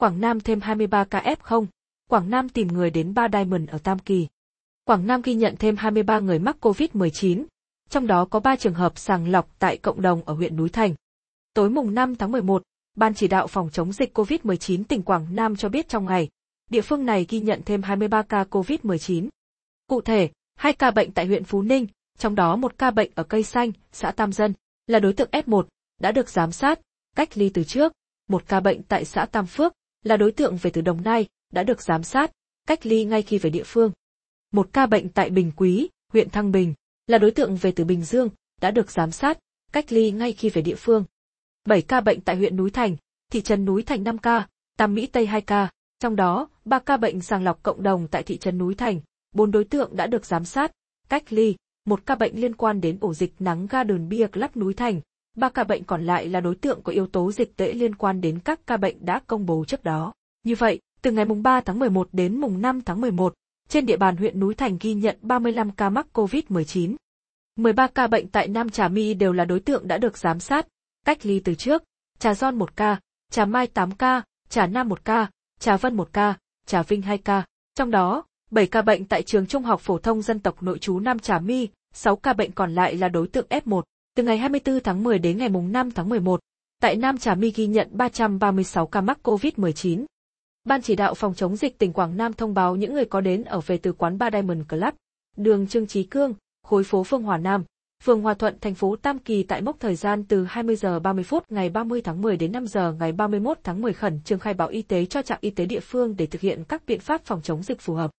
Quảng Nam thêm 23 ca F0, Quảng Nam tìm người đến ba Diamond ở Tam Kỳ. Quảng Nam ghi nhận thêm 23 người mắc COVID-19, trong đó có 3 trường hợp sàng lọc tại cộng đồng ở huyện Núi Thành. Tối mùng 5 tháng 11, Ban chỉ đạo phòng chống dịch COVID-19 tỉnh Quảng Nam cho biết trong ngày, địa phương này ghi nhận thêm 23 ca COVID-19. Cụ thể, hai ca bệnh tại huyện Phú Ninh, trong đó một ca bệnh ở Cây Xanh, xã Tam Dân, là đối tượng F1, đã được giám sát, cách ly từ trước. Một ca bệnh tại xã Tam Phước, là đối tượng về từ Đồng Nai, đã được giám sát, cách ly ngay khi về địa phương. Một ca bệnh tại Bình Quý, huyện Thăng Bình, là đối tượng về từ Bình Dương, đã được giám sát, cách ly ngay khi về địa phương. 7 ca bệnh tại huyện Núi Thành, thị trấn Núi Thành 5 ca, Tam Mỹ Tây 2 ca, trong đó, 3 ca bệnh sàng lọc cộng đồng tại thị trấn Núi Thành, 4 đối tượng đã được giám sát, cách ly, một ca bệnh liên quan đến ổ dịch nắng ga đường bia lắp Núi Thành, ba ca bệnh còn lại là đối tượng có yếu tố dịch tễ liên quan đến các ca bệnh đã công bố trước đó. Như vậy, từ ngày mùng 3 tháng 11 đến mùng 5 tháng 11, trên địa bàn huyện Núi Thành ghi nhận 35 ca mắc COVID-19. 13 ca bệnh tại Nam Trà My đều là đối tượng đã được giám sát, cách ly từ trước, Trà Giòn 1 ca, Trà Mai 8 ca, Trà Nam 1 ca, Trà Vân 1 ca, Trà Vinh 2 ca. Trong đó, 7 ca bệnh tại trường Trung học phổ thông dân tộc nội trú Nam Trà My, 6 ca bệnh còn lại là đối tượng F1. Từ ngày 24 tháng 10 đến ngày 5 tháng 11, tại Nam Trà My ghi nhận 336 ca mắc COVID-19. Ban chỉ đạo phòng chống dịch tỉnh Quảng Nam thông báo những người có đến ở về từ quán Ba Diamond Club, đường Trương Trí Cương, khối phố Phương Hòa Nam, phường Hòa Thuận, thành phố Tam Kỳ tại mốc thời gian từ 20 giờ 30 phút ngày 30 tháng 10 đến 5 giờ ngày 31 tháng 10 khẩn trương khai báo y tế cho trạm y tế địa phương để thực hiện các biện pháp phòng chống dịch phù hợp.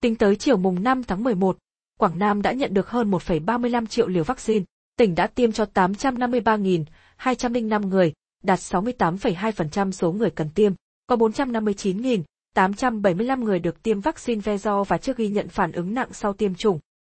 Tính tới chiều mùng 5 tháng 11, Quảng Nam đã nhận được hơn 1,35 triệu liều vaccine. Tỉnh đã tiêm cho 853.205 người, đạt 68,2% số người cần tiêm. Có 459.875 người được tiêm vaccine Vezo và chưa ghi nhận phản ứng nặng sau tiêm chủng.